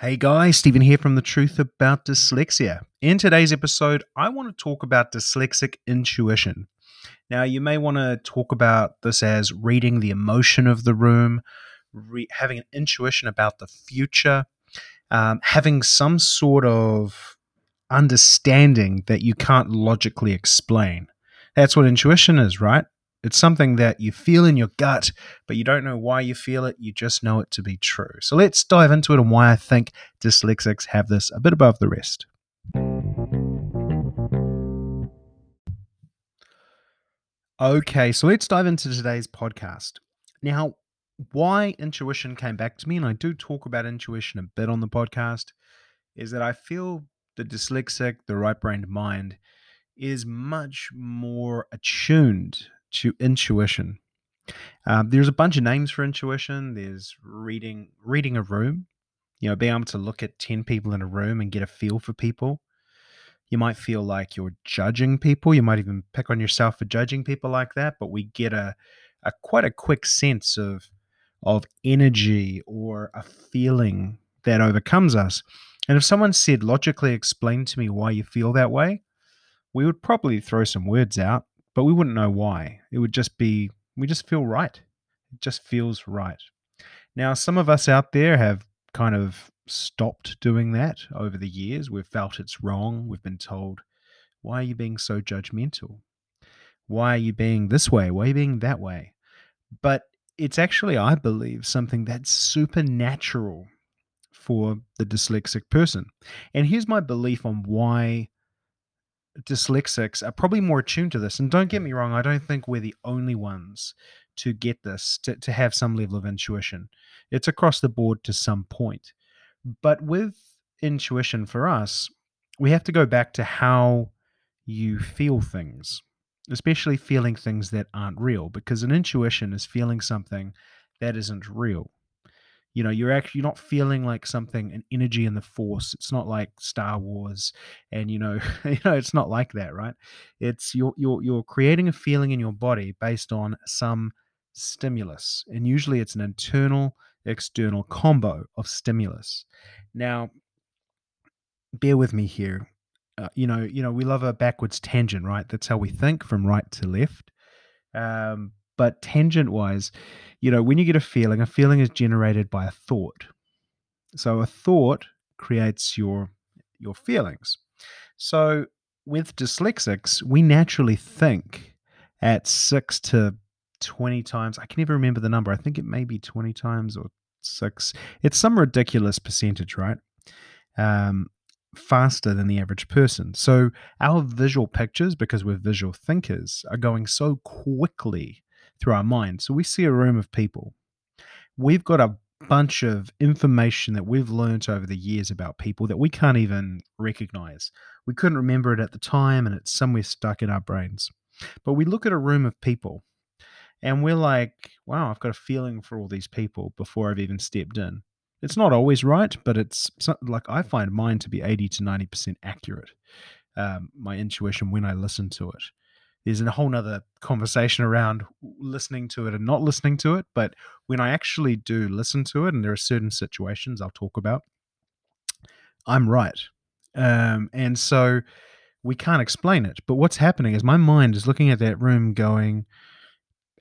Hey guys, Stephen here from The Truth About Dyslexia. In today's episode, I want to talk about dyslexic intuition. Now, you may want to talk about this as reading the emotion of the room, re- having an intuition about the future, um, having some sort of understanding that you can't logically explain. That's what intuition is, right? It's something that you feel in your gut, but you don't know why you feel it. You just know it to be true. So let's dive into it and why I think dyslexics have this a bit above the rest. Okay, so let's dive into today's podcast. Now, why intuition came back to me, and I do talk about intuition a bit on the podcast, is that I feel the dyslexic, the right brained mind, is much more attuned intuition. Um, there's a bunch of names for intuition. There's reading reading a room, you know, being able to look at 10 people in a room and get a feel for people. You might feel like you're judging people. You might even pick on yourself for judging people like that, but we get a, a quite a quick sense of of energy or a feeling that overcomes us. And if someone said logically explain to me why you feel that way, we would probably throw some words out but we wouldn't know why. It would just be, we just feel right. It just feels right. Now, some of us out there have kind of stopped doing that over the years. We've felt it's wrong. We've been told, why are you being so judgmental? Why are you being this way? Why are you being that way? But it's actually, I believe, something that's supernatural for the dyslexic person. And here's my belief on why dyslexics are probably more attuned to this. And don't get hmm. me wrong, I don't think we're the only ones to get this, to, to have some level of intuition. It's across the board to some point. But with intuition for us, we have to go back to how you feel things, especially feeling things that aren't real, because an intuition is feeling something that isn't real you know you're actually you're not feeling like something an energy in the force. It's not like star wars and you know you know it's not like that right? It's you're you're you're creating a feeling in your body based on some stimulus and usually it's an internal external combo of stimulus. Now bear with me here. Uh, you know you know we love a backwards tangent right? That's how we think from right to left. Um, but tangent wise, you know, when you get a feeling, a feeling is generated by a thought. So a thought creates your your feelings. So with dyslexics, we naturally think at six to 20 times. I can never remember the number. I think it may be 20 times or six. It's some ridiculous percentage, right? Um, faster than the average person. So our visual pictures, because we're visual thinkers, are going so quickly through our mind. So we see a room of people. We've got a bunch of information that we've learned over the years about people that we can't even recognize. We couldn't remember it at the time and it's somewhere stuck in our brains. But we look at a room of people and we're like, wow, I've got a feeling for all these people before I've even stepped in. It's not always right, but it's like I find mine to be 80 to 90% accurate. Um, my intuition when I listen to it there's a whole nother conversation around listening to it and not listening to it. But when I actually do listen to it, and there are certain situations I'll talk about, I'm right. Um, and so we can't explain it. But what's happening is my mind is looking at that room going,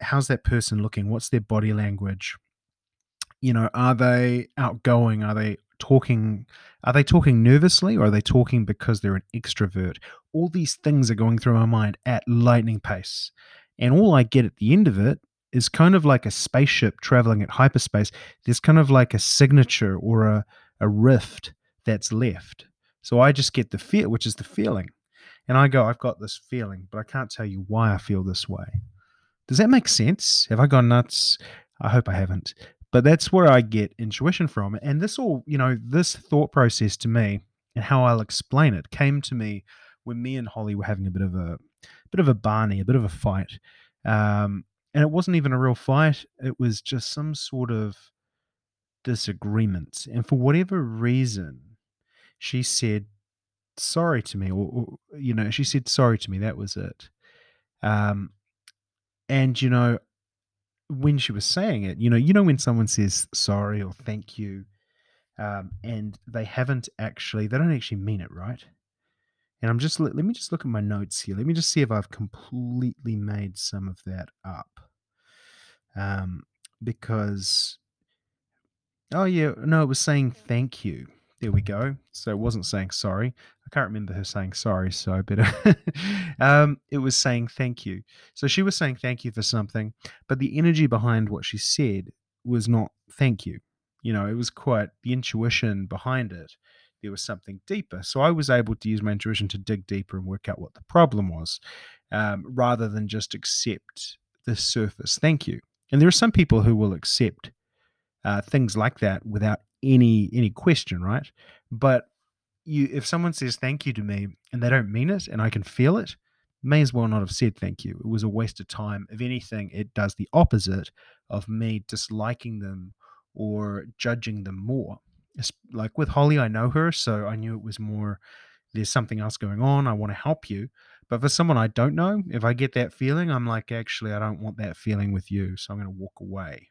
how's that person looking? What's their body language? You know, are they outgoing? Are they talking are they talking nervously or are they talking because they're an extrovert? All these things are going through my mind at lightning pace. And all i get at the end of it is kind of like a spaceship traveling at hyperspace. There's kind of like a signature or a, a rift that's left. So i just get the feel which is the feeling. And i go i've got this feeling but i can't tell you why i feel this way. Does that make sense? Have i gone nuts? I hope i haven't but that's where I get intuition from. And this all, you know, this thought process to me and how I'll explain it came to me when me and Holly were having a bit of a bit of a barney, a bit of a fight. Um, and it wasn't even a real fight. It was just some sort of disagreement. And for whatever reason, she said sorry to me, or, or you know, she said sorry to me. That was it. Um, and you know, when she was saying it, you know, you know when someone says sorry or thank you, um, and they haven't actually, they don't actually mean it, right? And I'm just, let, let me just look at my notes here. Let me just see if I've completely made some of that up. Um, because, oh, yeah, no, it was saying thank you. There we go. So it wasn't saying sorry. I can't remember her saying sorry, so better. um, it was saying thank you. So she was saying thank you for something, but the energy behind what she said was not thank you. You know, it was quite the intuition behind it. There was something deeper. So I was able to use my intuition to dig deeper and work out what the problem was um, rather than just accept the surface thank you. And there are some people who will accept uh, things like that without any any question, right? But you, if someone says thank you to me and they don't mean it, and I can feel it, may as well not have said thank you. It was a waste of time. If anything, it does the opposite of me disliking them or judging them more. It's like with Holly, I know her, so I knew it was more there's something else going on. I want to help you. But for someone I don't know, if I get that feeling, I'm like, actually, I don't want that feeling with you. So I'm going to walk away.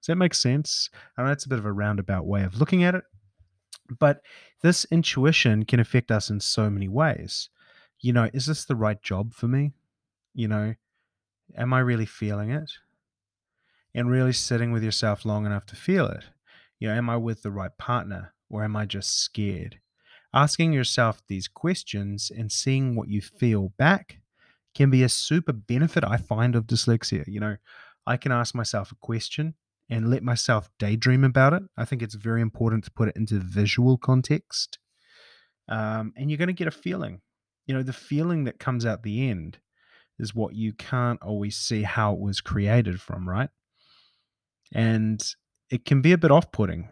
Does that make sense? I know that's a bit of a roundabout way of looking at it. But this intuition can affect us in so many ways. You know, is this the right job for me? You know, am I really feeling it? And really sitting with yourself long enough to feel it. You know, am I with the right partner or am I just scared? Asking yourself these questions and seeing what you feel back can be a super benefit I find of dyslexia. You know, I can ask myself a question and let myself daydream about it. I think it's very important to put it into visual context. Um, and you're going to get a feeling. You know, the feeling that comes out the end is what you can't always see how it was created from, right? And it can be a bit off putting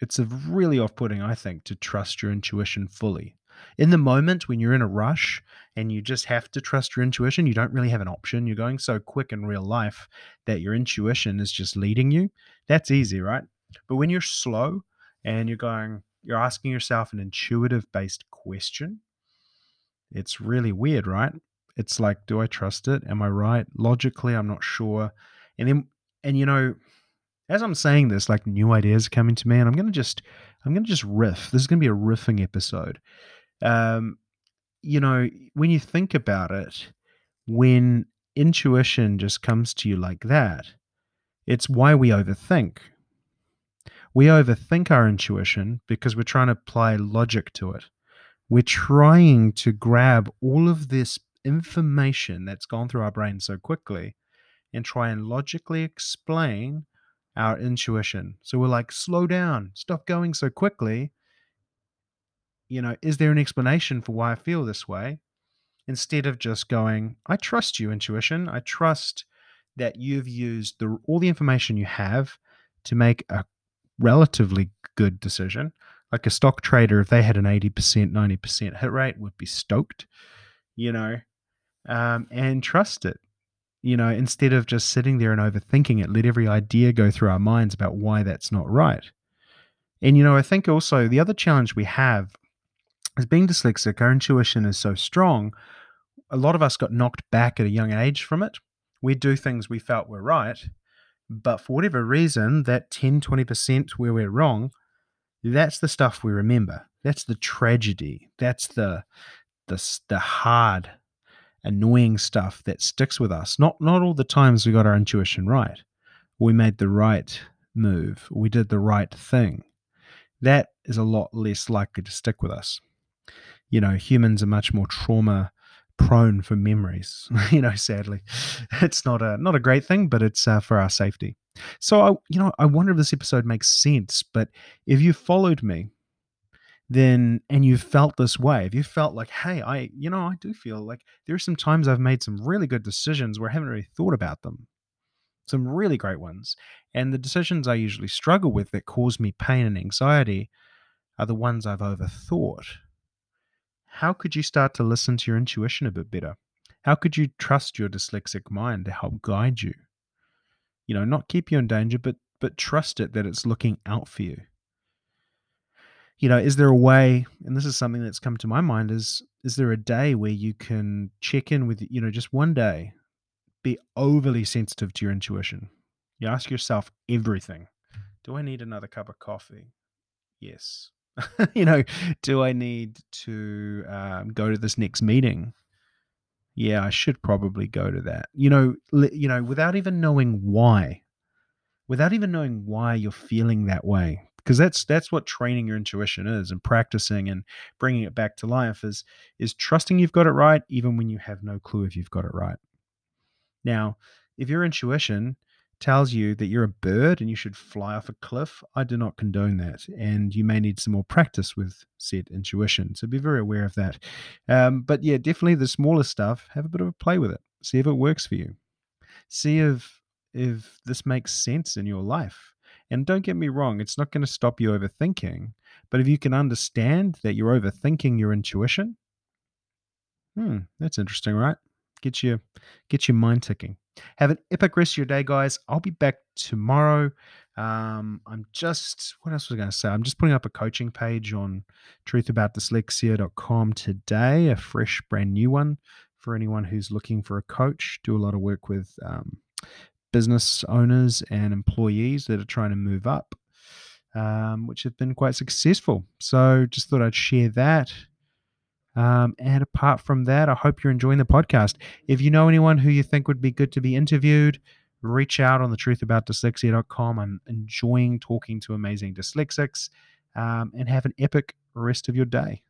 it's a really off putting, I think, to trust your intuition fully. In the moment when you're in a rush and you just have to trust your intuition, you don't really have an option. You're going so quick in real life that your intuition is just leading you. That's easy, right? But when you're slow and you're going, you're asking yourself an intuitive based question, it's really weird, right? It's like, do I trust it? Am I right? Logically, I'm not sure. And then, and you know, as I'm saying this, like new ideas are coming to me, and I'm gonna just I'm gonna just riff. This is gonna be a riffing episode. Um, you know, when you think about it, when intuition just comes to you like that, it's why we overthink. We overthink our intuition because we're trying to apply logic to it. We're trying to grab all of this information that's gone through our brain so quickly and try and logically explain our intuition. So we're like, slow down, stop going so quickly. You know, is there an explanation for why I feel this way? Instead of just going, I trust you, intuition. I trust that you've used the, all the information you have to make a relatively good decision. Like a stock trader, if they had an 80%, 90% hit rate, would be stoked, you know, um, and trust it you know, instead of just sitting there and overthinking it, let every idea go through our minds about why that's not right. And, you know, I think also the other challenge we have is being dyslexic, our intuition is so strong. A lot of us got knocked back at a young age from it. We do things we felt were right, but for whatever reason, that 10, 20% where we're wrong, that's the stuff we remember. That's the tragedy. That's the the, the hard annoying stuff that sticks with us. Not not all the times we got our intuition right. We made the right move. We did the right thing. That is a lot less likely to stick with us. You know, humans are much more trauma prone for memories. you know, sadly, it's not a not a great thing, but it's uh, for our safety. So I, you know, I wonder if this episode makes sense. But if you followed me then and you felt this way if you felt like hey i you know i do feel like there are some times i've made some really good decisions where i haven't really thought about them some really great ones and the decisions i usually struggle with that cause me pain and anxiety are the ones i've overthought how could you start to listen to your intuition a bit better how could you trust your dyslexic mind to help guide you you know not keep you in danger but but trust it that it's looking out for you you know, is there a way, and this is something that's come to my mind, is is there a day where you can check in with, you know, just one day, be overly sensitive to your intuition? You ask yourself everything. Do I need another cup of coffee? Yes. you know, do I need to um, go to this next meeting? Yeah, I should probably go to that. You know, li- you know, without even knowing why, without even knowing why you're feeling that way, because that's that's what training your intuition is, and practicing and bringing it back to life is is trusting you've got it right, even when you have no clue if you've got it right. Now, if your intuition tells you that you're a bird and you should fly off a cliff, I do not condone that. And you may need some more practice with said intuition. So be very aware of that. Um, but yeah, definitely the smaller stuff, have a bit of a play with it. See if it works for you. See if if this makes sense in your life. And don't get me wrong, it's not going to stop you overthinking. But if you can understand that you're overthinking your intuition, Hmm, that's interesting, right? Get your get your mind ticking. Have an epic rest of your day, guys. I'll be back tomorrow. Um, I'm just what else was I going to say? I'm just putting up a coaching page on truthaboutdyslexia.com today, a fresh, brand new one for anyone who's looking for a coach. Do a lot of work with um, business owners and employees that are trying to move up, um, which have been quite successful. So just thought I'd share that. Um, and apart from that, I hope you're enjoying the podcast. If you know anyone who you think would be good to be interviewed, reach out on the truthaboutdyslexia.com. I'm enjoying talking to amazing dyslexics um, and have an epic rest of your day.